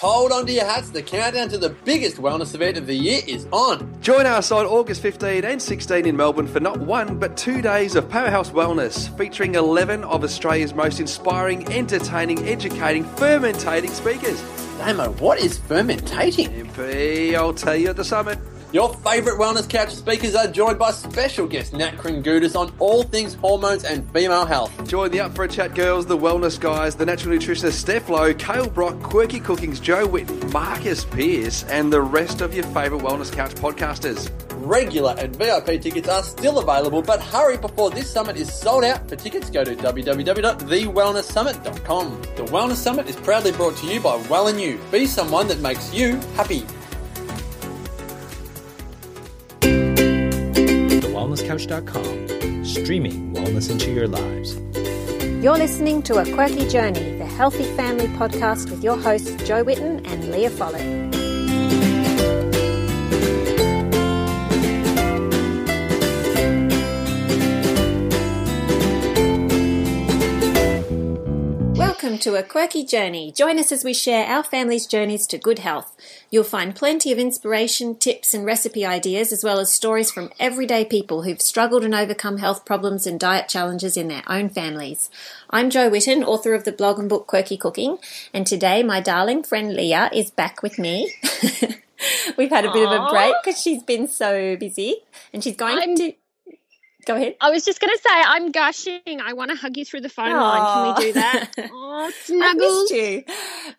Hold on to your hats, the countdown to the biggest wellness event of the year is on. Join us on August 15 and 16 in Melbourne for not one but two days of Powerhouse Wellness, featuring 11 of Australia's most inspiring, entertaining, educating, fermentating speakers. Damo, what is fermentating? MP, I'll tell you at the summit. Your favourite wellness couch speakers are joined by special guest Nat Kringoudis on all things hormones and female health. Join the Up for a Chat girls, the wellness guys, the natural nutritionist Steph Lowe, Kale Brock, Quirky Cookings, Jo Whitton, Marcus Pierce, and the rest of your favourite wellness couch podcasters. Regular and VIP tickets are still available, but hurry before this summit is sold out. For tickets, go to www.thewellnesssummit.com. The Wellness Summit is proudly brought to you by Well and You. Be someone that makes you happy. TheWellnessCouch.com, streaming wellness into your lives. You're listening to A Quirky Journey, the Healthy Family podcast with your hosts Jo Whitton and Leah Follett. Welcome to A Quirky Journey. Join us as we share our family's journeys to good health. You'll find plenty of inspiration, tips, and recipe ideas, as well as stories from everyday people who've struggled and overcome health problems and diet challenges in their own families. I'm Jo Whitton, author of the blog and book Quirky Cooking, and today my darling friend Leah is back with me. We've had a bit of a break because she's been so busy, and she's going I'm- to. Go ahead. I was just going to say, I'm gushing. I want to hug you through the phone line. Can we do that? Oh, snuggles. you.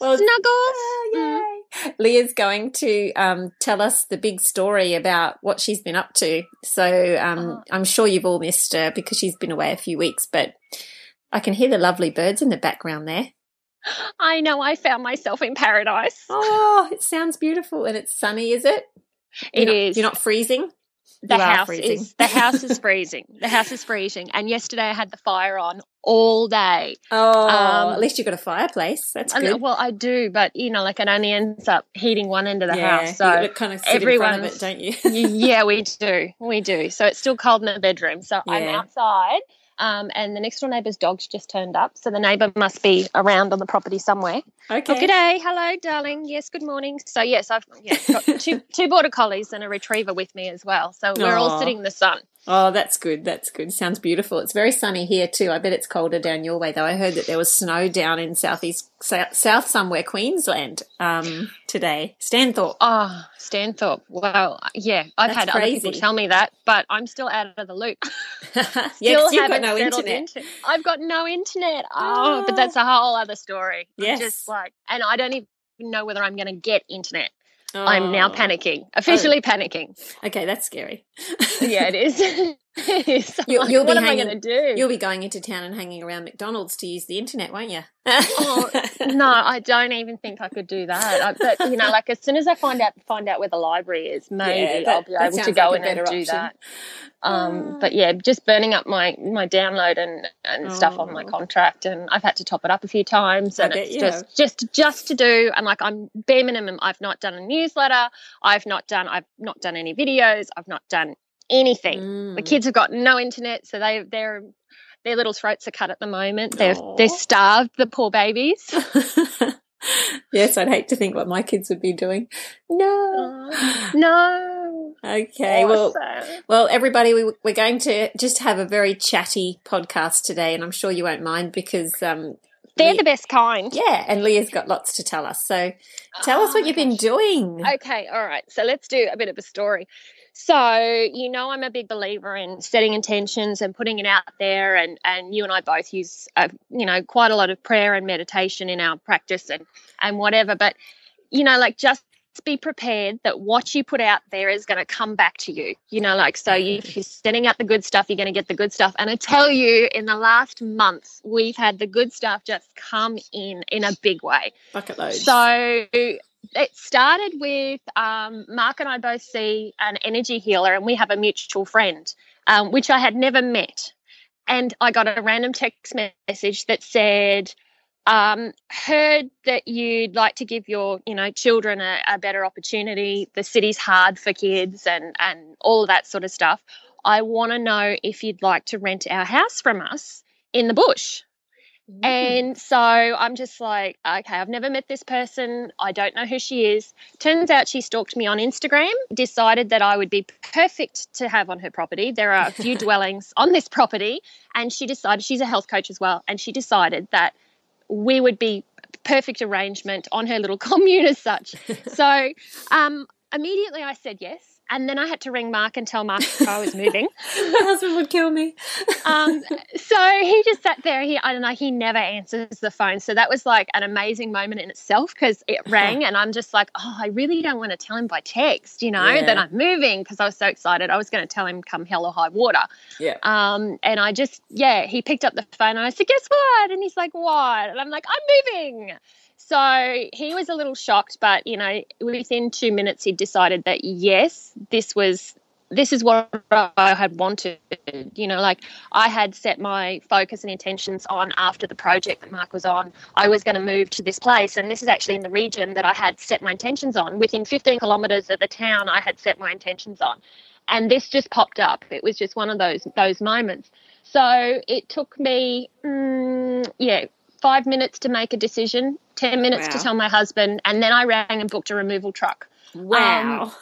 Well, Snuggles. Oh, Mm. Leah's going to um, tell us the big story about what she's been up to. So um, Oh. I'm sure you've all missed her because she's been away a few weeks, but I can hear the lovely birds in the background there. I know. I found myself in paradise. Oh, it sounds beautiful and it's sunny, is it? It you're not, is. You're not freezing? The you house freezing. is the house is freezing. The house is freezing. And yesterday I had the fire on all day. Oh, Um, at least you've got a fireplace. That's And, good. well, I do, but you know, like it only ends up heating one end of the yeah, house. So you kind of sit in front of it, don't you? Yeah, we do. We do. So it's still cold in the bedroom. So I'm outside. Um, and the next door neighbour's dog's just turned up. So the neighbour must be around on the property somewhere. okay. Oh, day, Hello, darling. Yes, good morning. So, yes, I've yeah, got two, two border collies and a retriever with me as well. So we're all sitting in the sun. Oh, that's good. That's good. Sounds beautiful. It's very sunny here too. I bet it's colder down your way though. I heard that there was snow down in southeast south, somewhere Queensland um, today. Stanthorpe. Oh, Stanthorpe. Well, yeah, I've That's had other people tell me that, but I'm still out of the loop. Still you've got no internet. into- I've got no internet. Oh, Oh. but that's a whole other story. I'm Yes. just like, and I don't even know whether I'm going to get internet. I'm now Oh. panicking, officially oh. panicking. Okay, that's scary. Yeah, it is. it is. I'm You'll- like, you'll be what am I going to do? You'll be going into town and hanging around McDonald's to use the internet, won't you? oh, no, I don't even think I could do that. I, but you know, like as soon as I find out find out where the library is, maybe that- I'll be able to go like in and better do that. Um, Ah. but yeah, just burning up my my download and and stuff on my Oh. contract, and I've had to top it up a few times, and it's you just just just to do. And like I'm bare minimum. I've not done a newsletter. I've not done. I've not done any videos. I've not done anything. The Mm. kids have got no internet, so they they're their little throats are cut at the moment. They're Aw. they're starved, the poor babies. yes, I'd hate to think what my kids would be doing. No. no. Okay, well, Awesome. Well, everybody, we, we're going to just have a very chatty podcast today, and I'm sure you won't mind because, um, they're Le- the best kind. yeah, and Leah's got lots to tell us. So tell us what you've been doing. Okay, all right. So let's do a bit of a story. So, you know, I'm a big believer in setting intentions and putting it out there. And, and you and I both use, uh, you know, quite a lot of prayer and meditation in our practice and, and whatever. But, you know, like just be prepared that what you put out there is going to come back to you. You know, like, so if you're sending out the good stuff, you're going to get the good stuff. And I tell you, in the last month, we've had the good stuff just come in in a big way. Bucket loads. So it started with um, Mark and I both see an energy healer, and we have a mutual friend, um, which I had never met. And I got a random text message that said, um, "Heard that you'd like to give your, you know, children a, a better opportunity. The city's hard for kids, and and all of that sort of stuff. I want to know if you'd like to rent our house from us in the bush." And so I'm just like, okay, I've never met this person. I don't know who she is. Turns out she stalked me on Instagram, decided that I would be perfect to have on her property. There are a few dwellings on this property. And she decided, she's a health coach as well. And she decided that we would be perfect arrangement on her little commune as such. so um, immediately I said yes. And then I had to ring Mark and tell Mark I was moving. My husband would kill me. um, so he just sat there. He, I don't know, he never answers the phone. So that was like an amazing moment in itself because it rang, and I'm just like, oh, I really don't want to tell him by text, you know, Yeah. that I'm moving because I was so excited. I was going to tell him come hell or high water. Yeah. Um, and I just, yeah, he picked up the phone and I said, guess what? And he's like, what? And I'm like, I'm moving. So he was a little shocked, but you know, within two minutes, he decided that yes, this was this is what I had wanted. You know, like I had set my focus and intentions on after the project that Mark was on. I was going to move to this place, and this is actually in the region that I had set my intentions on. Within 15 kilometres of the town, I had set my intentions on, and this just popped up. It was just one of those those moments. So it took me, mm, yeah, five minutes to make a decision, 10 minutes to tell my husband, and then I rang and booked a removal truck. Wow.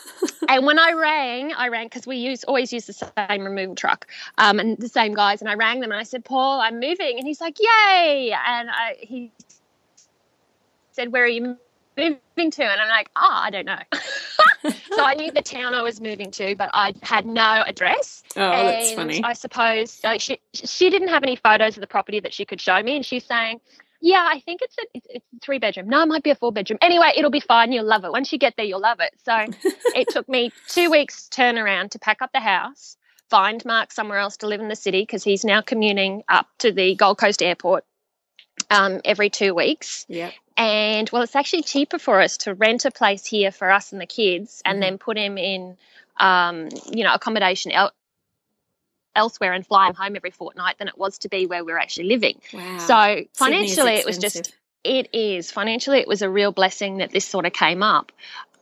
And when I rang, I rang because we use always use the same removal truck um, and the same guys. And I rang them and I said, Paul, I'm moving. And he's like, Yay. And I, he said, Where are you moving to? And I'm like, Oh, I don't know. so I knew the town I was moving to, but I had no address. oh, that's funny. I suppose she she didn't have any photos of the property that she could show me, and she's saying, "Yeah, I think it's a it's, a three bedroom. No, it might be a four bedroom. Anyway, it'll be fine. You'll love it. Once you get there, you'll love it." So it took me two weeks turnaround to pack up the house, find Mark somewhere else to live in the city because he's now commuting up to the Gold Coast Airport um, every two weeks yeah. and well it's actually cheaper for us to rent a place here for us and the kids and then put him in um, you know accommodation el- elsewhere and fly home every fortnight than it was to be where we were actually living Wow. so financially it was just it is financially it was a real blessing that this sort of came up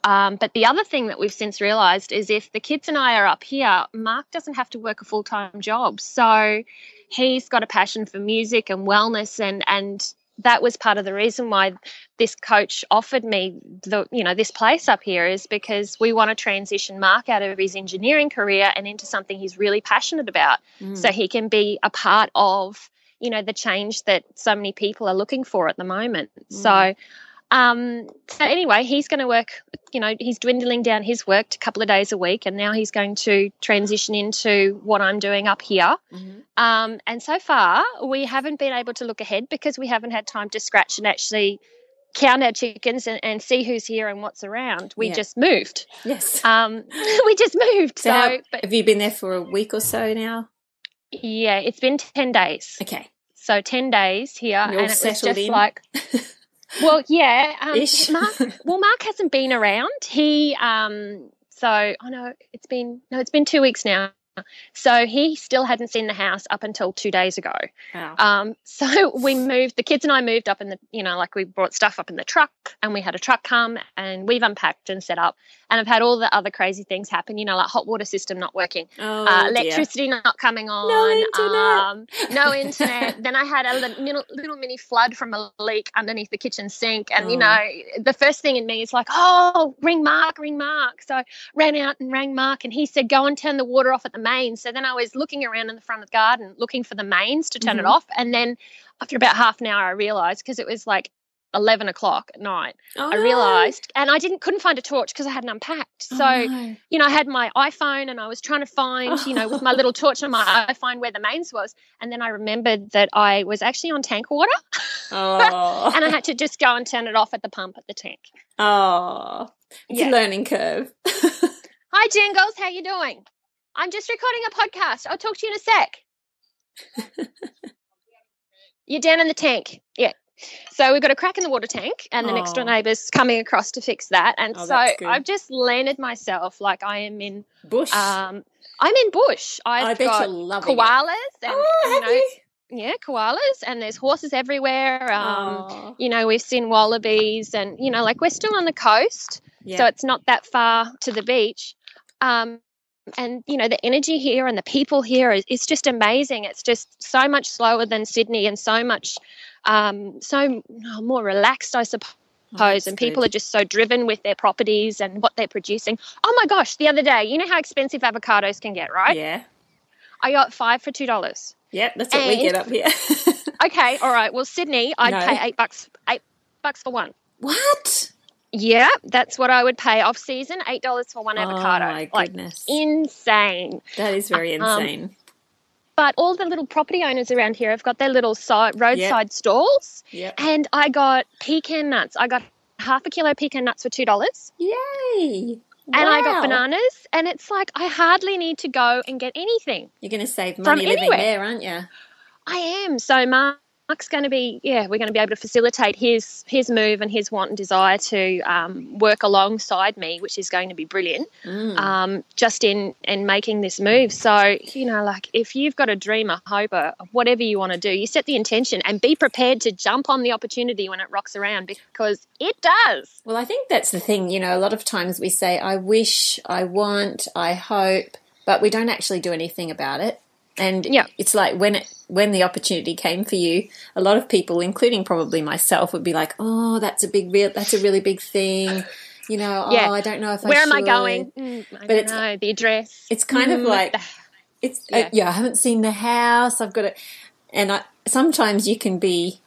um, but the other thing that we've since realised is if the kids and I are up here, Mark doesn't have to work a full time job. So he's got a passion for music and wellness, and and that was part of the reason why this coach offered me the you know this place up here is because we want to transition Mark out of his engineering career and into something he's really passionate about, Mm. so he can be a part of you know the change that so many people are looking for at the moment. So. Um, so anyway, he's going to work. You know, he's dwindling down his work to a couple of days a week, and now he's going to transition into what I'm doing up here. Mhm. Um, and so far, we haven't been able to look ahead because we haven't had time to scratch and actually count our chickens and, and see who's here and what's around. We Yeah. just moved. Yes. Um, we just moved. so, So, how- but have you been there for a week or so now? yeah, it's been ten days. Okay. So ten days here, You're and it was just in? like. Well, yeah. Um. Mark, well, Mark hasn't been around. He, um, so I know it's been no, it's been two weeks now. So he still hadn't seen the house up until two days ago. Wow. Um, so we moved. The kids and I moved up in the, you know, like we brought stuff up in the truck, and we had a truck come, and we've unpacked and set up, and I've had all the other crazy things happen. You know, like hot water system not working, oh, uh, dear. electricity not coming on, no internet. Um, no internet. then I had a little, little mini flood from a leak underneath the kitchen sink, and you Oh. know, the first thing in me is like, oh, ring Mark, ring Mark. So I ran out and rang Mark, and he said, go and turn the water off at the mains. So then I was looking around in the front of the garden, looking for the mains to turn Mhm. it off, and then after about half an hour, I realised because it was like. 11 o'clock at night Oh, i no. realized and i didn't couldn't find a torch because i hadn't unpacked Oh, so no. you know, I had my iPhone and I was trying to find, you know, with my little torch on my iPhone where the mains was. And then I remembered that I was actually on tank water Oh. and I had to just go and turn it off at the pump at the tank. oh. It's Yeah. a learning curve. Hi, Jingles. How you doing? I'm just recording a podcast. I'll talk to you in a sec. You're down in the tank. Yeah. So we've got a crack in the water tank, and the next door neighbour's coming across to fix that. And Oh, so. I've just landed myself like I am in Bush. um I'm in bush. I've I bet got you're loving koalas and Oh, you know, you? yeah, koalas and there's horses everywhere. Um, Oh. you know, we've seen wallabies and you know, like we're still on the coast, Yeah. so it's not that far to the beach. Um, and you know the energy here and the people here is, is just amazing. It's just so much slower than Sydney and so much um, so oh, more relaxed, I suppose. that's and people good. are just so driven with their properties and what they're producing. Oh my gosh! The other day, you know how expensive avocados can get, right? Yeah. I got five for two dollars. Yep, that's what we get up here. Okay, all right. Well, Sydney, I'd No. pay eight bucks. Eight bucks for one. what? Yeah, that's what I would pay off season. Eight dollars for one avocado. Oh my Like goodness. insane. that is very Um, insane. But all the little property owners around here have got their little side, roadside stalls, yep. and I got pecan nuts. I got half a kilo pecan nuts for two dollars, Yay. and I got bananas. And it's like I hardly need to go and get anything. You're going to save money living anywhere. there, aren't you? I am. So Mark's going to be, yeah, we're going to be able to facilitate his his move and his want and desire to um, work alongside me, which is going to be brilliant. Mm. Um, just in in making this move. So you know, like if you've got a dream, a hope, a whatever you want to do, you set the intention and be prepared to jump on the opportunity when it rocks around because it does. Well, I think that's the thing. You know, a lot of times we say, I wish, I want, I hope, but we don't actually do anything about it. And Yeah. it's like when it when the opportunity came for you, a lot of people, including probably myself, would be like, "Oh, that's a big, real, that's a really big thing." You know, Yeah. oh, I don't know if I Where am I going? Mm, I But don't it's- know the address. It's kind of Mm, like the- it's Yeah. yeah. yeah. I haven't seen the house. I've got it, and I sometimes you can be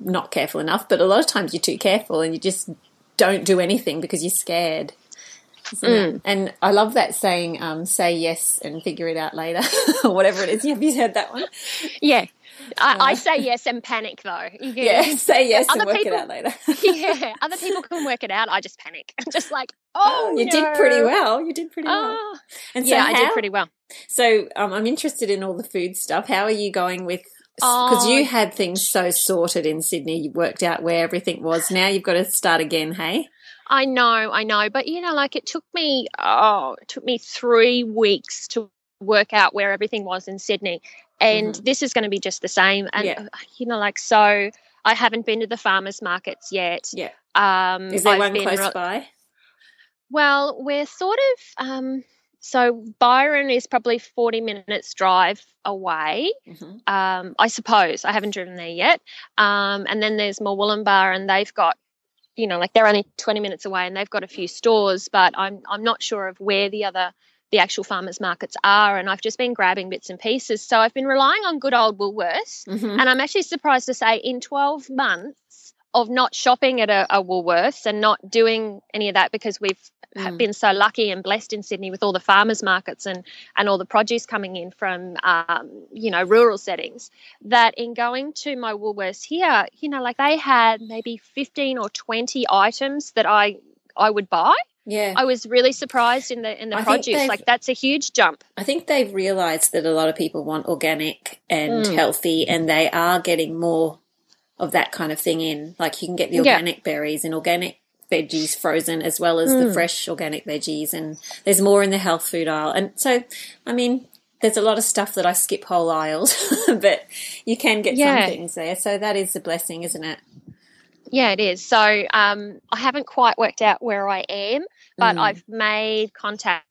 not careful enough, but a lot of times you're too careful and you just don't do anything because you're scared. Mm. And I love that saying, um, "Say yes and figure it out later," or whatever it is. Have you heard that one? yeah. I, I say yes and panic though. Get- Yeah, say yes and Other work people- it out later. yeah, other people can work it out. I just panic. I'm just like, oh, you did pretty well. You did pretty well. Oh. And so yeah, I did pretty well. So um, I'm interested in all the food stuff. How are you going with? Because Oh. you had things so sorted in Sydney, you worked out where everything was. Now you've got to start again. Hey, I know, I know, but you know, like it took me, oh, it took me three weeks to work out where everything was in Sydney, and this is going to be just the same. And Mm-hmm. Yeah. uh, you know, like so, I haven't been to the farmers markets yet. yeah. Um, Is there I've one been close re- by? Well, we're sort of um, so Byron is probably forty minutes drive away. Mhm. um, I suppose. I haven't driven there yet. Um, and then there's Murwillumbah, and they've got, you know, like they're only 20 minutes away, and they've got a few stores, but I'm I'm not sure of where the other the actual farmers markets are. And I've just been grabbing bits and pieces. So I've been relying on good old Woolworths, Mhm. and I'm actually surprised to say in 12 months of not shopping at a, a Woolworths and not doing any of that because we've Mm. been so lucky and blessed in Sydney with all the farmers markets and and all the produce coming in from um, you know rural settings that in going to my Woolworths here you know like they had maybe 15 or 20 items that I I would buy Yeah, I was really surprised in the in the I produce like that's a huge jump I think they've realised that a lot of people want organic and Mm. healthy, and they are getting more of that kind of thing in. Like you can get the Yeah. organic berries and organic veggies frozen as well as Mm. the fresh organic veggies, and there's more in the health food aisle. And so, I mean, there's a lot of stuff that I skip whole aisles, but you can get Yeah. some things there. So that is a blessing, isn't it? Yeah, it is. So um, I haven't quite worked out where I am, but Mm. I've made contact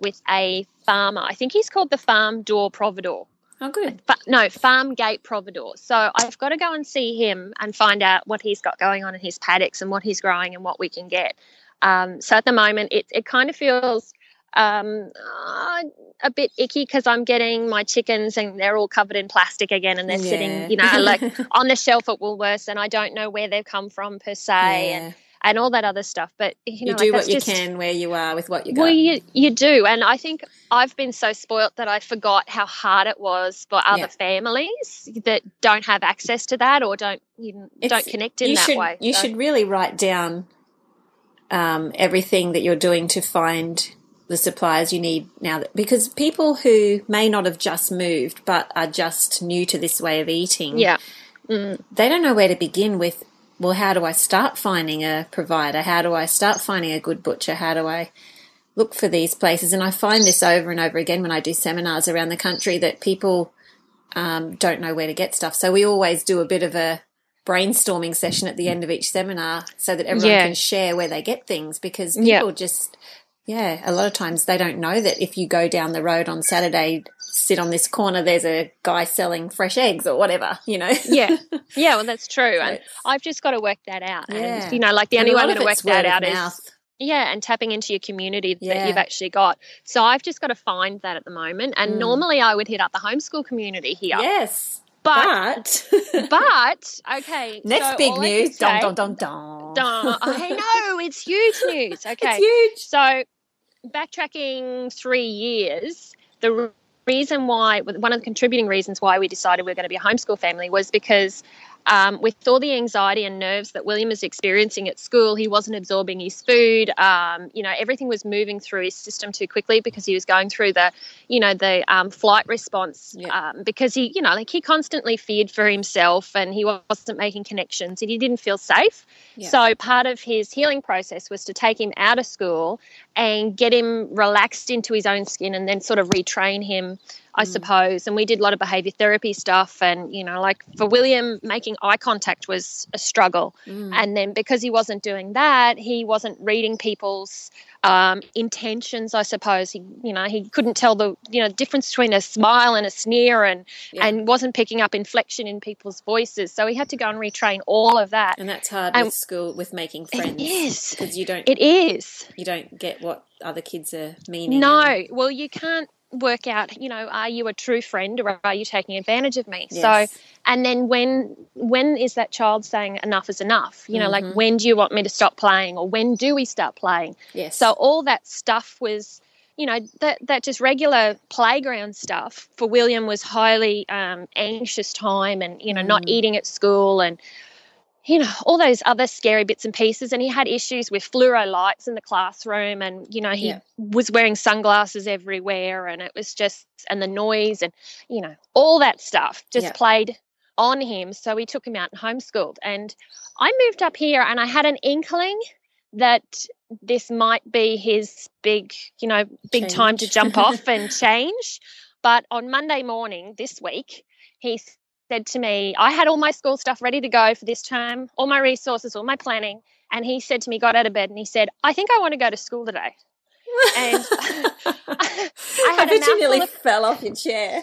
with a farmer. I think he's called the Farm Door Providor. Oh, good. Fa- no, Farm Gate Providor. So I've got to go and see him and find out what he's got going on in his paddocks and what he's growing and what we can get. Um, so at the moment, it, it kind of feels um, uh, a bit icky because I'm getting my chickens and they're all covered in plastic again and they're Yeah. sitting, you know, like on the shelf at Woolworths and I don't know where they've come from per se Yeah. and all that other stuff. But, you You, know, like, do that's what you just, can where you are with what you got. well, you, you do. And I think I've been so spoilt that I forgot how hard it was for other Yeah. families that don't have access to that or don't you It's- don't connect in you that should, way. You So- should really write down um, everything that you're doing to find the supplies you need now. That, because people who may not have just moved but are just new to this way of eating, Yeah. they don't know where to begin with. Well, how do I start finding a provider? How do I start finding a good butcher? How do I look for these places? And I find this over and over again when I do seminars around the country that people um, don't know where to get stuff. So we always do a bit of a brainstorming session at the end of each seminar so that everyone Yeah. can share where they get things because Yeah. people just Yeah, a lot of times they don't know that if you go down the road on Saturday, sit on this corner, there's a guy selling fresh eggs or whatever, you know? yeah, yeah. Well, that's true, and I've just got to work that out. Yeah. And you know, like the only way I'm going to work that out is yeah, and tapping into your community Yeah. that you've actually got. So I've just got to find that at the moment. And Mm. normally I would hit up the homeschool community here, Yes. but But, but okay. next so big news. Dun, dun, dun, dun. Dun. I know it's huge news. Okay, It's huge. so backtracking three years, the reason why, one of the contributing reasons why we decided we are going to be a homeschool family was because um, with all the anxiety and nerves that William was experiencing at school, he wasn't absorbing his food. Um, you know, everything was moving through his system too quickly because he was going through the, you know, the um, flight response. Yeah. Um, because he, you know, like he constantly feared for himself and he wasn't making connections and he didn't feel safe. Yeah. So part of his healing process was to take him out of school and get him relaxed into his own skin and then sort of retrain him I Mm. suppose. And we did a lot of behavior therapy stuff. And, you know, like for William, making eye contact was a struggle. Mm. And then because he wasn't doing that, he wasn't reading people's um, intentions, I suppose. He, you know, he couldn't tell the, you know, difference between a smile and a sneer and, Yeah. and wasn't picking up inflection in people's voices. So he had to go and retrain all of that. And that's hard And- with school, with making friends. is. Because you don't, It is. you don't get what other kids are meaning. No, well, you can't work out. You know, are you a true friend or are you taking advantage of me? Yes. So, and then when when is that child saying enough is enough? You know, Mhm. like when do you want me to stop playing, or when do we start playing? yes. So all that stuff was. You know that that just regular playground stuff for William was highly um, anxious time, and you know not Mm. eating at school, and you know all those other scary bits and pieces and he had issues with fluoro lights in the classroom and you know he Yeah. was wearing sunglasses everywhere and it was just and the noise and you know all that stuff just Yeah. played on him so we took him out and homeschooled and i moved up here and i had an inkling that this might be his big you know big time to jump off and change but on monday morning this week he said to me, I had all my school stuff ready to go for this term, all my resources, all my planning. And he said to me, got out of bed and he said, I think I want to go to school today. And I, had a bet you nearly of- fell off your chair.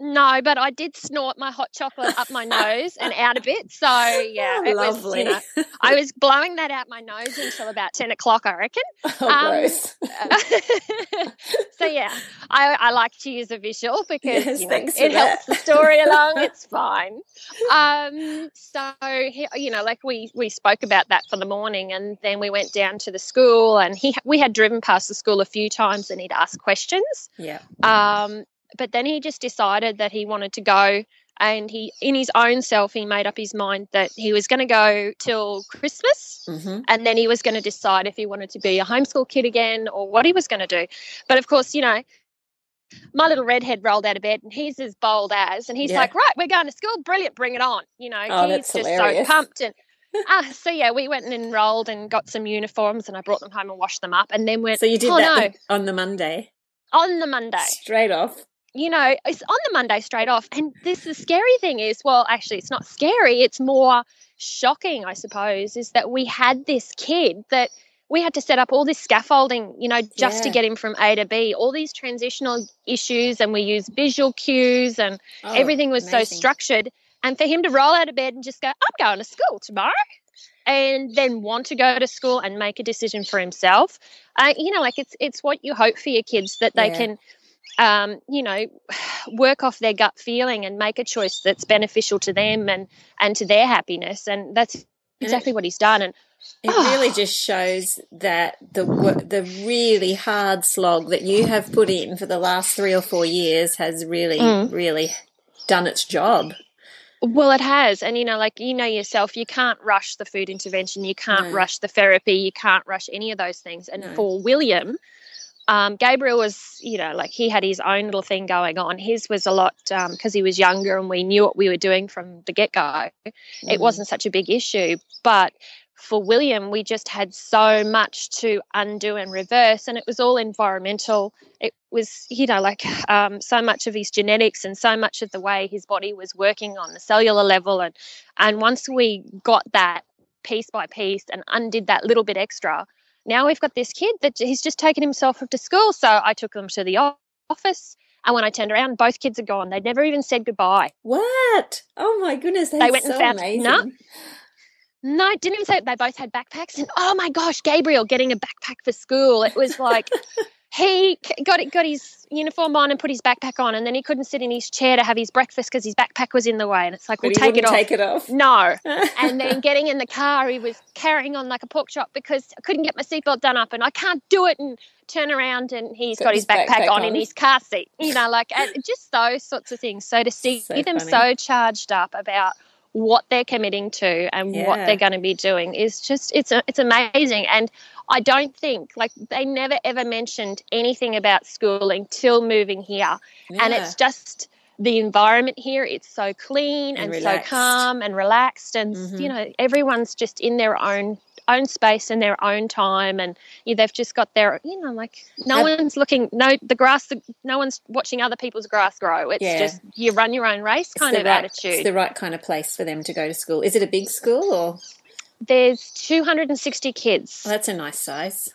No, but I did snort my hot chocolate up my nose and out a bit. So yeah, it was, you know, I was blowing that out my nose until about 10 o'clock, I reckon. oh, um, gross. so yeah, I, I like to use a visual because Yes, you know, it helps that. the story along. It's fine. Um, so he, you know, like we we spoke about that for the morning, and then we went down to the school, and he we had driven past the school a few times, and he'd ask questions. yeah. Um, but then he just decided that he wanted to go. And he, in his own self, he made up his mind that he was going to go till Christmas hmm and then he was going to decide if he wanted to be a homeschool kid again or what he was going to do. But of course, you know, my little redhead rolled out of bed and he's as bold as, and he's Yeah. like, right, we're going to school, brilliant, bring it on. You know, Oh, he's just hilarious. so pumped and. Ah, so yeah, we went and enrolled and got some uniforms, and I brought them home and washed them up, and then went. So you did oh, that no, on the Monday, on the Monday straight off. You know, it's on the Monday straight off. And this the scary thing is, well, actually, it's not scary. It's more shocking, I suppose, is that we had this kid that we had to set up all this scaffolding, you know, just to get him from A to B, all these transitional issues, and we use visual cues, and Oh, everything was so structured. And for him to roll out of bed and just go, I'm going to school tomorrow. And then want to go to school and make a decision for himself, uh, you know, like it's it's what you hope for your kids that they Yeah. can um, you know, work off their gut feeling and make a choice that's beneficial to them and and to their happiness. And that's exactly what he's done. And It really just shows that the the really hard slog that you have put in for the last three or four years has really, Mm. really done its job. well, it has. And you know, like you know yourself, you can't rush the food intervention, you can't No. rush the therapy, you can't rush any of those things. And No. for William. Um, Gabriel was, you know, like he had his own little thing going on. His was a lot because he was younger and we knew what we were doing from the get go. it Mm. wasn't such a big issue. But for William, we just had so much to undo and reverse, and it was all environmental. It was, you know, like um, so much of his genetics and so much of the way his body was working on the cellular level, and and once we got that piece by piece and undid that little bit extra, now we've got this kid that he's just taken himself to school. So I took them to the office. And when I turned around, both kids are gone. They'd never even said goodbye. What? Oh my goodness, They went and so found- amazing. no. No, didn't even say they both had backpacks. And oh my gosh, Gabriel getting a backpack for school. It was like he got it, got his uniform on and put his backpack on, and then he couldn't sit in his chair to have his breakfast because his backpack was in the way. And it's like, But we'll take it off. take it off. No. and then getting in the car, he was carrying on like a pork chop because I couldn't get my seatbelt done up and I can't do it and turn around and he's Got got, his his backpack, backpack on, on. in his car seat. You know, like just those sorts of things. So to see So them funny. so charged up about what they're committing to and what they're going to be doing is just it's it's amazing and I don't think like they never ever mentioned anything about schooling till moving here and it's just the environment here it's so clean And and, so calm and relaxed and Mhm. you know everyone's just in their own own space and their own time and yeah, they've just got their you know like no Ab- one's looking no the grass no one's watching other people's grass grow it's Yeah. just you run your own race kind of right, attitude It's the right kind of place for them to go to school. Is it a big school or? There's 260 kids Oh, that's a nice size.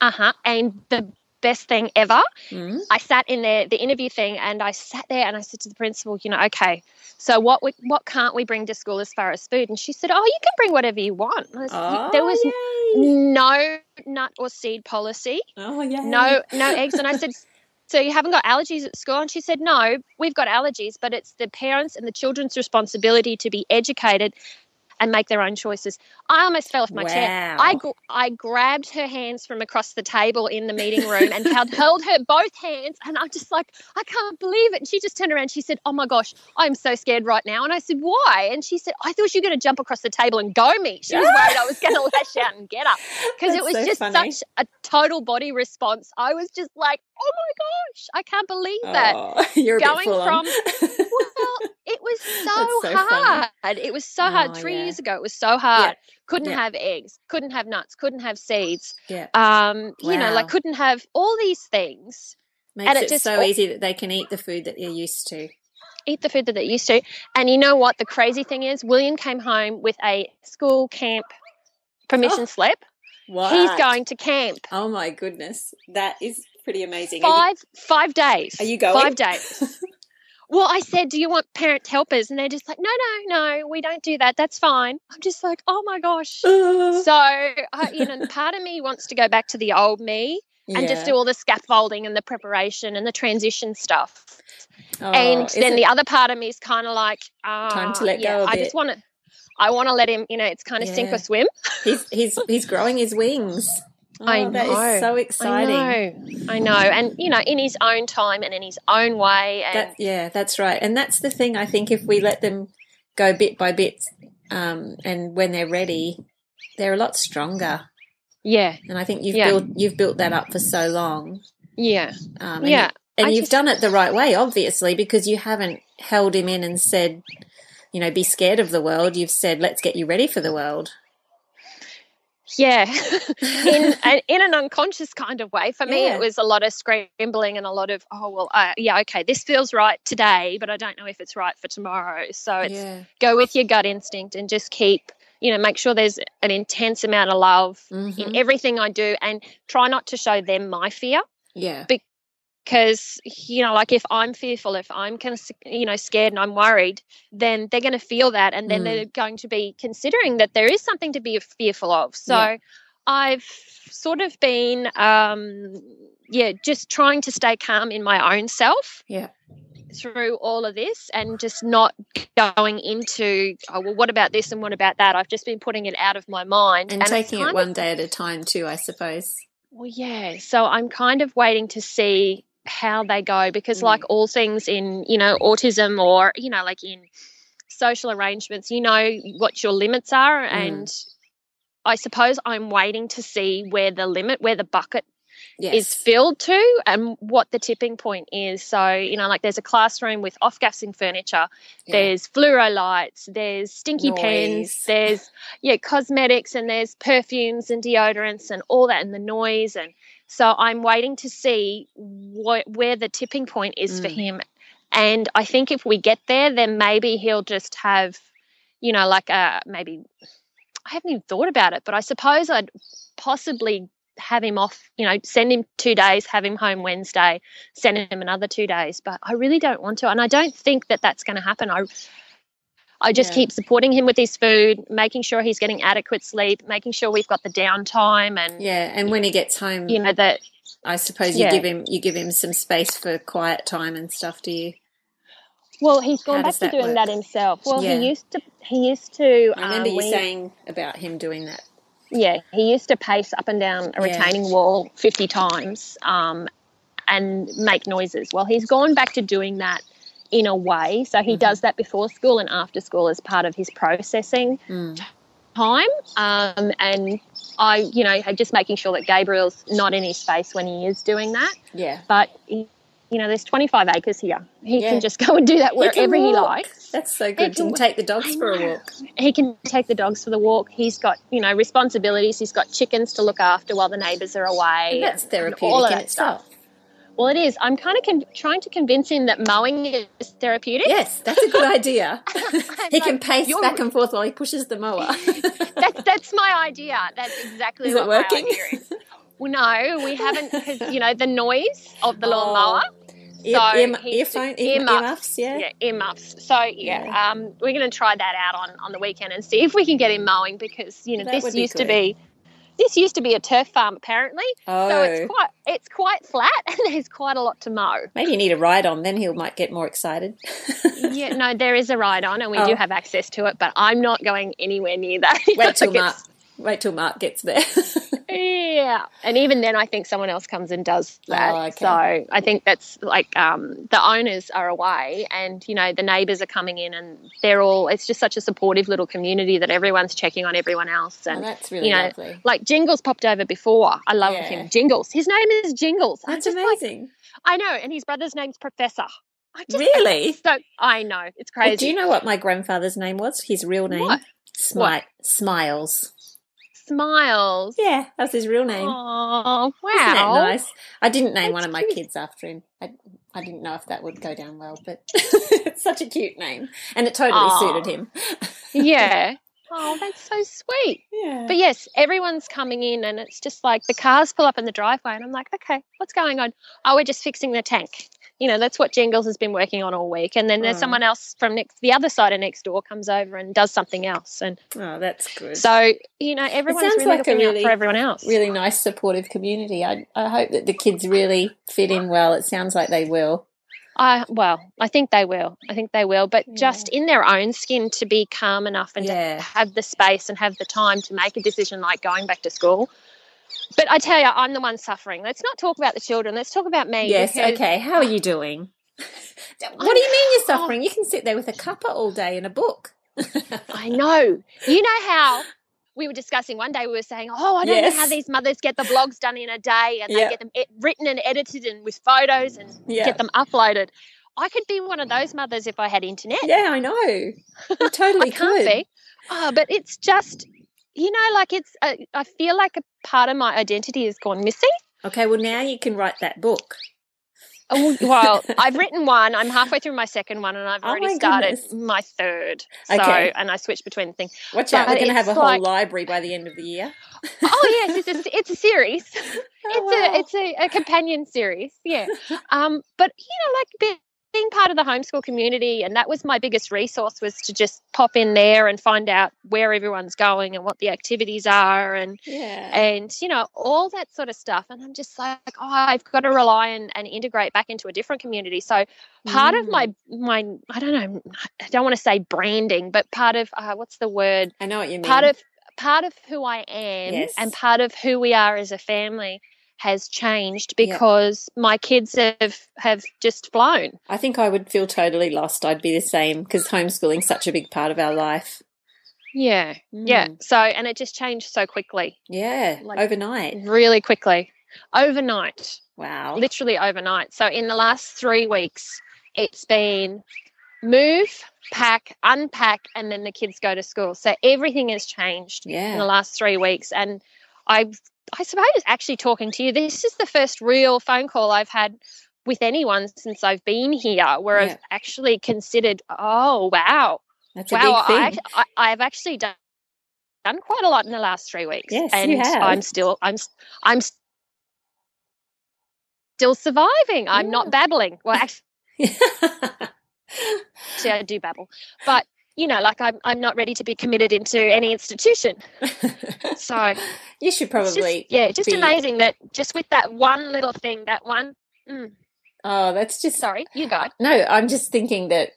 uh-huh and the best thing ever Mm. I sat in there, the interview thing, and I sat there and I said to the principal, you know, okay, so what we, what can't we bring to school as far as food? And she said, oh, you can bring whatever you want. Said, Oh, there was yay. no nut or seed policy, Oh, yeah. no no eggs. And I said, so you haven't got allergies at school? And she said, no, we've got allergies, but it's the parents and the children's responsibility to be educated and make their own choices. I almost fell off my chair. I, I grabbed her hands from across the table in the meeting room and held, held her both hands. And I'm just like, I can't believe it. And she just turned around. She said, Oh my gosh, I'm so scared right now. And I said, Why? And she said, I thought you were going to jump across the table and go me. She was worried I was going to lash out and get her because it was so just funny. such a total body response. I was just like, Oh my gosh, I can't believe that Oh, you're going from, well, it was so, so funny. hard. It was so hard. Three yeah. years ago, it was so hard. Couldn't Yeah. have eggs, couldn't have nuts, couldn't have seeds. yeah. Um, you know, like couldn't have all these things. Makes and it, it just so all- easy that they can eat the food that they're used to. Eat the food that they're used to. And you know what? The crazy thing is, William came home with a school camp permission Oh, slip. What? He's going to camp Oh my goodness, that is pretty amazing. Are you- five five days. Are you going? Five days. Well, I said, "Do you want parent helpers?" And they're just like, "No, no, no, we don't do that. That's fine." I'm just like, "Oh my gosh." Uh, So, I, you know, part of me wants to go back to the old me and just do all the scaffolding and the preparation and the transition stuff. Oh, and then the other part of me is kind of like, uh, Time to let yeah, go I bit. just want to. I want to let him, you know, it's kind of sink or swim. he's he's he's growing his wings. I Oh, That is know. so exciting. I know, I know, and you know, in his own time and in his own way, and That, yeah, that's right. And that's the thing. I think if we let them go bit by bit, um, and when they're ready, they're a lot stronger. yeah, And I think you've Yeah. built you've built that up for so long. yeah, Um, and yeah. you- and I you've just- done it the right way, obviously, because you haven't held him in and said, you know, be scared of the world. You've said, let's get you ready for the world. Yeah, in a- in an unconscious kind of way. For me, Yeah. it was a lot of scrambling and a lot of oh well, uh, yeah, okay, this feels right today, but I don't know if it's right for tomorrow. So it's yeah. go with your gut instinct and just keep, you know, make sure there's an intense amount of love Mhm. in everything I do, and try not to show them my fear Yeah. Because you know like if i'm fearful if i'm kind of you know scared and i'm worried then they're going to feel that and then Mm. they're going to be considering that there is something to be fearful of so Yeah. i've sort of been um yeah just trying to stay calm in my own self Yeah. through all of this and just not going into oh well what about this and what about that i've just been putting it out of my mind And, it's taking it kind of- one day at a time, too, I suppose. well, yeah. So I'm kind of waiting to see how they go because, Mm. like all things in, you know, autism or, you know, like in social arrangements, you know what your limits are. Mm. And I suppose I'm waiting to see where the limit, where the bucket Yes. is filled to and what the tipping point is. So, you know, like there's a classroom with off gassing furniture, Yeah. there's fluoro lights, there's stinky Noise. pens, there's yeah, cosmetics and there's perfumes and deodorants and all that and the noise and so I'm waiting to see what where the tipping point is for Mm. him. And I think if we get there, then maybe he'll just have, you know, like a maybe I haven't even thought about it, but I suppose I'd possibly have him off, you know, send him two days, have him home Wednesday, send him another two days. But I really don't want to. And I don't think that that's going to happen. I, I just Yeah. keep supporting him with his food, making sure he's getting adequate sleep, making sure we've got the downtime and, Yeah, and when he gets home, you know, that I suppose you Yeah. give him you give him some space for quiet time and stuff. Do you? Well, he's gone back to doing work? that himself. Well, Yeah. he used to. He used to. I remember um, you saying about him doing that. Yeah, he used to pace up and down a Yeah. retaining wall fifty times um, and make noises. Well, he's gone back to doing that in a way. So he Mm-hmm. does that before school and after school as part of his processing Mm. time. Um, and I, you know, just making sure that Gabriel's not in his face when he is doing that. Yeah, But he, you know, there's 25 acres here. He Yeah. can just go and do that He wherever he, walk. likes. That's so good. He can take the dogs for a walk. He can take the dogs for the walk. He's got, you know, responsibilities. He's got chickens to look after while the neighbours are away. And that's and therapeutic all of that itself. stuff. Well, it is. I'm kind of con- trying to convince him that mowing is therapeutic. Yes, that's a good idea. he can pace you're- back and forth while he pushes the mower. That's that's my idea. That's exactly Is what it working? my idea is. Well, no, we haven't because you know the noise of the Oh. lawnmower. Ear, So ear, earphone, ear, earmuffs. earmuffs, yeah. Yeah, earmuffs. So yeah, Um, we're going to try that out on on the weekend and see if we can get him mowing because you know That this used to be this used to be a turf farm apparently. Oh, So it's quite it's quite flat and there's quite a lot to mow. maybe you need a ride on. Then he might get more excited. Yeah, no, there is a ride on and we Oh. do have access to it, but I'm not going anywhere near that. Wait till Mark. Wait till Mark gets there. Yeah, and even then, I think someone else comes and does that. Oh, okay. So I think that's like um, the owners are away, and you know the neighbours are coming in, and they're all. It's just such a supportive little community that everyone's checking on everyone else, oh, and that's really you know, lovely. like Jingles popped over before. I love Yeah. him, Jingles. His name is Jingles. That's just like, amazing. I know, and his brother's name's Professor. I just, Really? So I know it's Well, crazy. do you know what my grandfather's name was? His real name? What? Smi- Smiles. Smiles. Yeah, that's his real name. Oh wow! Isn't that nice? I didn't name That's one of my cute. kids after him. I, I didn't know if that would go down well, but it's such a cute name, and it totally Aw. suited him. Yeah. Oh, that's so sweet. Yeah, But yes, everyone's coming in, and it's just like the cars pull up in the driveway, and I'm like, okay, what's going on? Oh, we're just fixing the tank. You know, that's what Jingles has been working on all week. And then there's Oh. someone else from next, the other side of next door comes over and does something else. And oh, that's good. so, you know, everyone's sounds really like a looking really- out for everyone else. really nice, supportive community. I I hope that the kids really fit in well. It sounds like they will. I well, I think they will. I think they will. But just in their own skin to be calm enough and Yeah. to have the space and have the time to make a decision like going back to school. But I tell you, I'm the one suffering. Let's not talk about the children. Let's talk about me. Yes. Okay. How are you doing? What do you mean you're oh. suffering? You can sit there with a cuppa all day and a book. I know. You know how we were discussing one day, we were saying, Oh, I don't Yes. know how these mothers get the blogs done in a day and Yeah. they get them written and edited and with photos and Yeah. get them uploaded. I could be one of those mothers if I had internet. Yeah, I know. You totally I can't could. be. Oh, but it's just, you know, like it's, a, I feel like a part of my identity has gone missing. Okay. Well, now you can write that book. Oh, Well, I've written one. I'm halfway through my second one, and I've Oh already my started goodness. my third. So, Okay. and I switched between things. thing. Watch out. We're going to have a whole like- library by the end of the year. Oh yes, it's a, it's a series. Oh, it's a it's a, a companion series. Yeah. Um, but you know, like being part of the homeschool community, and that was my biggest resource was to just pop in there and find out where everyone's going and what the activities are and yeah. and you know all that sort of stuff and i'm just like oh i've got to rely and, and integrate back into a different community so part of Mm. my my i don't know i don't want to say branding but part of uh, what's the word I know what you mean. part of part of who i am Yes. and part of who we are as a family has changed Yep. because my kids have have just flown I think I would feel totally lost. I'd be the same because homeschooling's such a big part of our life. yeah yeah Mm. so and it just changed so quickly Yeah. Like- overnight. really quickly overnight Wow. literally overnight. So in the last three weeks, it's been move, pack, unpack, and then the kids go to school. So everything has changed yeah. in the last three weeks. And I, I suppose, actually talking to you, this is the first real phone call I've had with anyone since I've been here, where Yeah. I've actually considered, oh wow, That's wow, I. I, I've actually done. done quite a lot in the last three weeks. Yes, and you have. I'm still I'm I'm still surviving. I'm not babbling. Well, actually, I do babble, but you know, like I'm I'm not ready to be committed into any institution. So you should probably. just, yeah, just be- amazing that just with that one little thing, that one. Mm, Oh, that's just sorry, you go. No, I'm just thinking that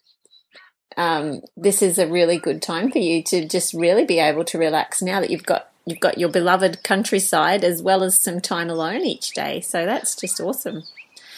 um, this is a really good time for you to just really be able to relax now that you've got you've got your beloved countryside as well as some time alone each day. So that's just awesome.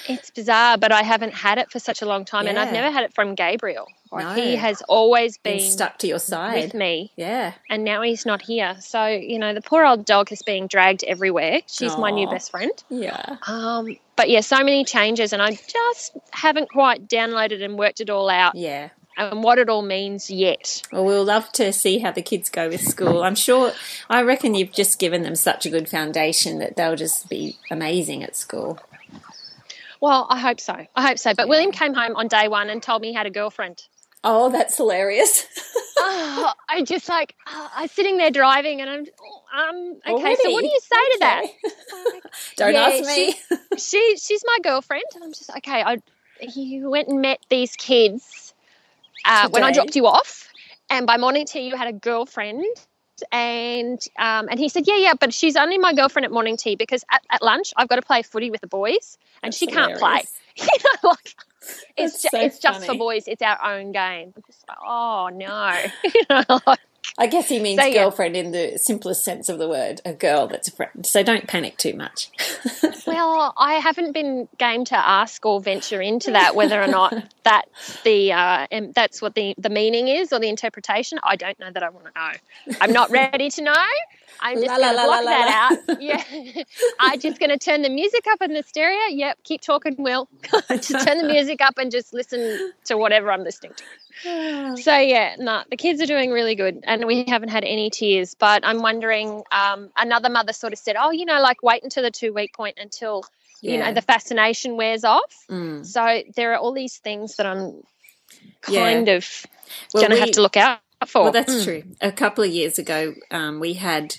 It's bizarre, but I haven't had it for such a long time, and I've never had it from Gabriel. Like, No. He has always Been been stuck to your side with me, Yeah. and now he's not here. So you know, the poor old dog is being dragged everywhere. She's my new best friend. Yeah. Um, but yeah, so many changes, and I just haven't quite downloaded and worked it all out Yeah. and what it all means yet. Well, we'll love to see how the kids go with school. I'm sure, I reckon you've just given them such a good foundation that they'll just be amazing at school. Well, I hope so. I hope so. But William came home on day one and told me he had a girlfriend. Oh, that's hilarious. oh, I just like oh, I'm sitting there driving, and I'm um okay. So what do you say to that? Okay. Don't Yeah, ask me. she she's my girlfriend and i'm just okay i you went and met these kids uh, when i dropped you off and by morning tea you had a girlfriend and um, and he said yeah yeah but she's only my girlfriend at morning tea because at, at lunch i've got to play footy with the boys and That's she can't play you know like it's ju- so it's just for boys it's our own game I'm just like, oh no you know like, I guess he means So, yeah. girlfriend in the simplest sense of the word, a girl that's a friend. So don't panic too much. Well, I haven't been game to ask or venture into that whether or not that's the uh, that's what the the meaning is or the interpretation. I don't know that I want to know. I'm not ready to know. I'm just going to la, block la, that la. out. Yeah, I'm just going to turn the music up in the stereo. Yep, keep talking, Will. just turn the music up and just listen to whatever I'm listening to. So yeah, no, the kids are doing really good, and we haven't had any tears. But I'm wondering. Um, another mother sort of said, "Oh, you know, like wait until the two week point until you know the fascination wears off." Mm. So there are all these things that I'm Yeah. kind of Well, going to have to look out Well, that's true. A couple of years ago, um, we had,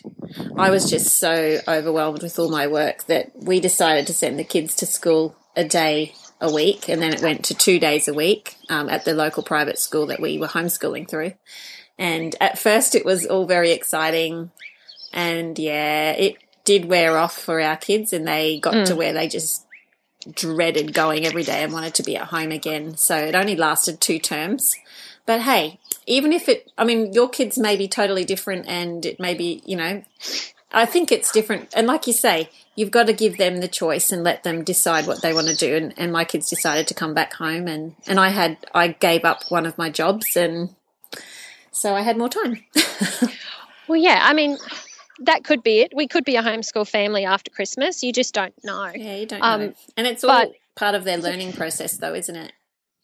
I was just so overwhelmed with all my work that we decided to send the kids to school a day a week, and then it went to two days a week um, at the local private school that we were homeschooling through. And at first, it was all very exciting, and yeah, it did wear off for our kids, and they got to where they just dreaded going every day and wanted to be at home again. So it only lasted two terms. But hey, even if it, I mean, your kids may be totally different and it may be, you know, I think it's different. And like you say, you've got to give them the choice and let them decide what they want to do. And, and my kids decided to come back home and, and I had, I gave up one of my jobs and so I had more time. well, yeah, I mean. That could be it. We could be a homeschool family after Christmas. You just don't know. yeah, you don't Um, know. And it's all but- part of their learning process though, isn't it?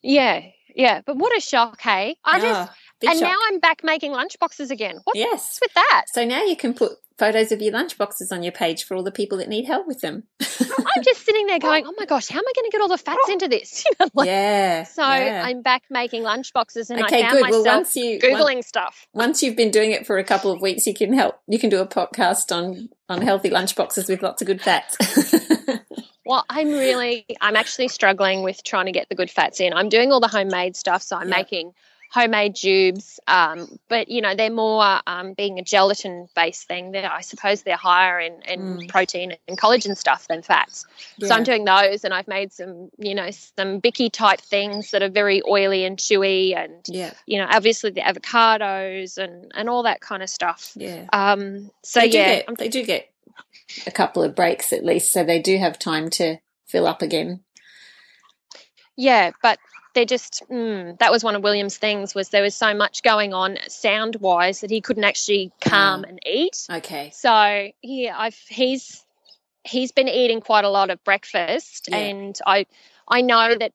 Yeah, yeah. But what a shock, hey! I just Ah, and shock. now I'm back making lunchboxes again. What's Yes. with that? So now you can put photos of your lunchboxes on your page for all the people that need help with them. I'm just sitting there going, "Oh my gosh, how am I going to get all the fats into this?" You know, like, yeah. so yeah. I'm back making lunchboxes, and Okay, I found good. Well, once you- googling stuff. once you've been doing it for a couple of weeks, you can help. You can do a podcast on on healthy lunchboxes with lots of good fats. Well, I'm really, I'm actually struggling with trying to get the good fats in. I'm doing all the homemade stuff, so I'm Yeah. making homemade tubes, um, but you know they're more um, being a gelatin based thing. They're, I suppose they're higher in, in protein and collagen stuff than fats. So I'm Mm. Doing those, and I've made some, you know, some bicky type things that are very oily and chewy, and yeah, you know, obviously the avocados and and all that kind of stuff. yeah. Um, so they yeah, get, they do get a couple of breaks at least, so they do have time to fill up again. Yeah, but they're just mm, that was one of William's things was there was so much going on sound wise that he couldn't actually calm Ah. and eat. Okay. So yeah, I've he's he's been eating quite a lot of breakfast, Yeah. and I I know that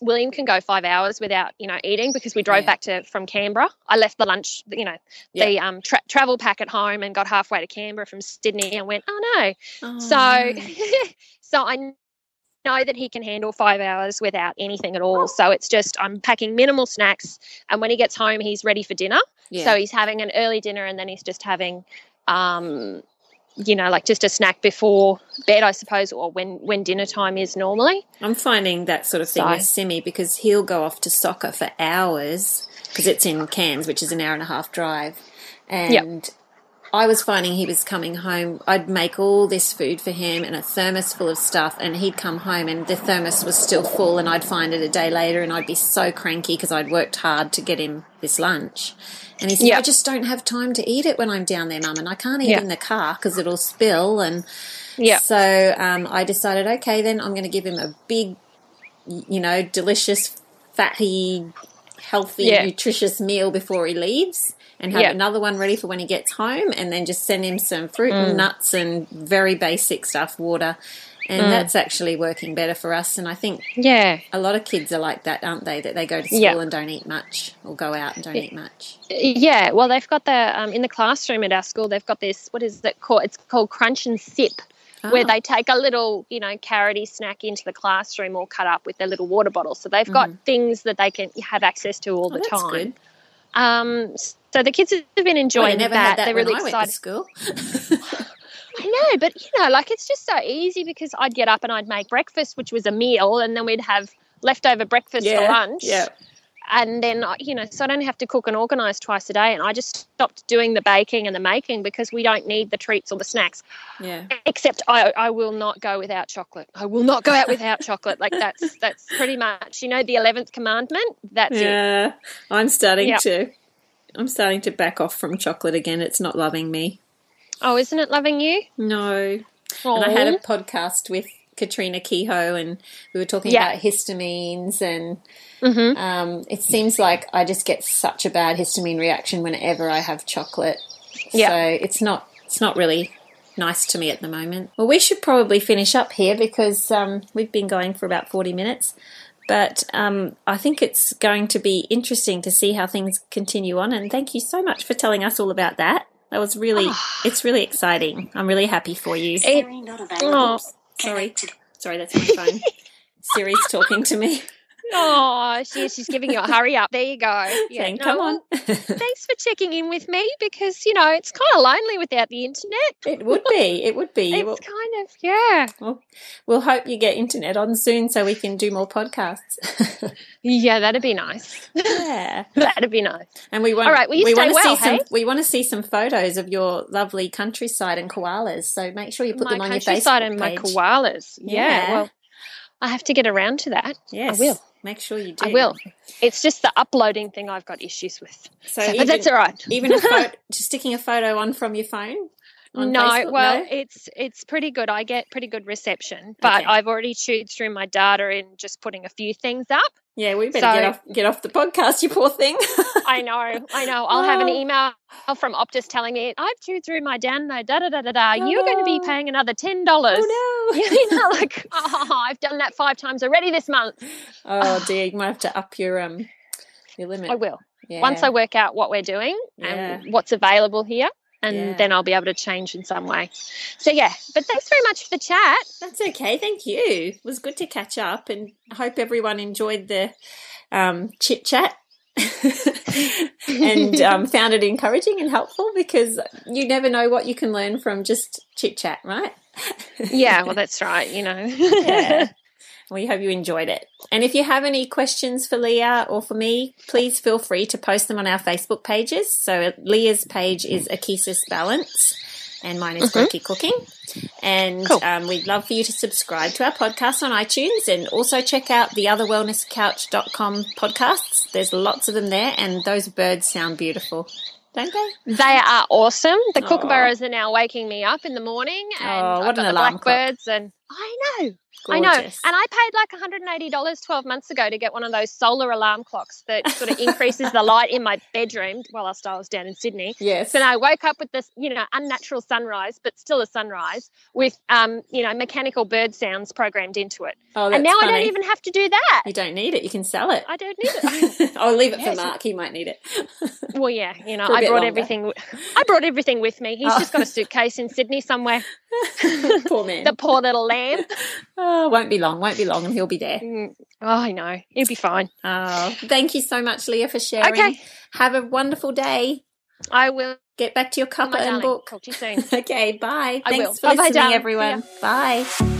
William can go five hours without you know eating because we drove Yeah. back to from Canberra. I left the lunch you know the um tra- travel pack at home and got halfway to Canberra from Sydney and went oh no Oh, so so I know that he can handle five hours without anything at all. So it's just I'm packing minimal snacks, and when he gets home, he's ready for dinner. Yeah. So he's having an early dinner, and then he's just having, um, you know, like just a snack before bed, I suppose, or when when dinner time is normally. I'm finding that sort of thing So- with Simi because he'll go off to soccer for hours because it's in Cairns, which is an hour and a half drive. And I was finding he was coming home. I'd make all this food for him and a thermos full of stuff, and he'd come home and the thermos was still full, and I'd find it a day later, and I'd be so cranky because I'd worked hard to get him this lunch. And he said, Yeah. I just don't have time to eat it when I'm down there, Mum, and I can't eat Yeah. in the car because it'll spill. And Yeah. so um, I decided, okay, then I'm going to give him a big, you know, delicious, fatty, healthy, Yeah. nutritious meal before he leaves. And have another one ready for when he gets home, and then just send him some fruit Mm. and nuts and very basic stuff, water. And Mm. that's actually working better for us. And I think Yeah. a lot of kids are like that, aren't they? That they go to school Yeah. and don't eat much, or go out and don't eat much. Yeah, well, they've got the um, in the classroom at our school. They've got this. What is it called? It's called Crunch and Sip, where Ah. they take a little, you know, carroty snack into the classroom, all cut up with their little water bottle. So they've got things that they can have access to all Mm-hmm. Oh, the time. Um, so the kids have been enjoying never that. had that They're really excited. school. I know, but you know, like it's just so easy because I'd get up and I'd make breakfast, which was a meal, and then we'd have leftover breakfast for lunch. Yeah. and then uh, you know so i don't have to cook and organize twice a day and i just stopped doing the baking and the making because we don't need the treats or the snacks Yeah. except i i will not go without chocolate i will not go out without chocolate like that's that's pretty much you know the 11th commandment that's it Yeah. I'm starting Yep. to I'm starting to back off from chocolate again. It's not loving me. Oh isn't it loving you No. And I had a podcast with Katrina Kehoe and we were talking Yeah. about histamines and Mhm. um, it seems like I just get such a bad histamine reaction whenever I have chocolate. Yeah. So it's not it's not really nice to me at the moment. Well, we should probably finish up here because um, we've been going for about 40 minutes. But um, I think it's going to be interesting to see how things continue on. And thank you so much for telling us all about that. That was really, ah. it's really exciting. I'm really happy for you. It- oh, Sorry, sorry, that's my phone. Siri's talking to me. Oh she, she's giving you a hurry up there you go yeah saying, no, "Come on." thanks for checking in with me because you know it's kind of lonely without the internet it would be. It would be. it's We'll, kind of yeah we'll, we'll hope you get internet on soon so we can do more podcasts. yeah that'd be nice yeah. that'd be nice And we want, All right, well, we want to well, see some. We want to see some photos of your lovely countryside and koalas. So make sure you put my them on your countryside Facebook and my koalas. Yeah. Yeah. well, I have to get around to that. Yes, I will. Make sure you do. I will. It's just the uploading thing I've got issues with. So, but even, that's all right. even a photo, just sticking a photo on from your phone. No, Facebook? well, No? it's it's pretty good. I get pretty good reception, but Okay. I've already chewed through my data and just putting a few things up. yeah, we better so- get off get off the podcast, you poor thing. I know, I know. I'll have an Oh. email from Optus telling me I've chewed through my download. Da da da da da. You're going to be paying another ten dollars. oh no! you know, like oh, I've done that five times already this month. oh dear, you might have to up your um your limit. I will. Yeah. once I work out what we're doing and what's available here, and Yeah. then I'll be able to change in some way. So yeah, but thanks very much for the chat. That's okay. Thank you. It was good to catch up, and I hope everyone enjoyed the um, chit chat and um, found it encouraging and helpful because you never know what you can learn from just chit chat, right? Yeah, well that's right. You know. Yeah. We hope you enjoyed it. And if you have any questions for Leah or for me, please feel free to post them on our Facebook pages. So Leah's page is Akisis Balance and mine is Quirky Cooking. And Cool. um, we'd love for you to subscribe to our podcast on iTunes and also check out the otherwellnesscouch.com podcasts. There's lots of them there and those birds sound beautiful, don't they? They are awesome. The Aw. kookaburras are now waking me up in the morning, and Oh, what I've got an the alarm clock. blackbirds. And I know, I know. And I paid like $180 12 months ago to get one of those solar alarm clocks that sort of increases the light in my bedroom whilst I was down in Sydney. Yes. Then I woke up with this, you know, unnatural sunrise, but still a sunrise with, um, you know, mechanical bird sounds programmed into it. oh, and now I don't even have to do that. You don't need it. You can sell it. I don't need it. I'll leave it Yes. for Mark. He might need it. well, yeah, you know, I brought longer. everything. I brought everything with me. He's Oh. just got a suitcase in Sydney somewhere. Poor man. The poor little lamb. Oh, won't be long, won't be long, and he'll be there. Mm, Oh, I know. He'll be fine. Oh, thank you so much, Leah, for sharing. Okay. Have a wonderful day. I will. Get back to your Oh, cuppa and darling. book. Talk to you soon. Okay, bye. I Thanks will. for Bye-bye, listening, darling. everyone. Bye.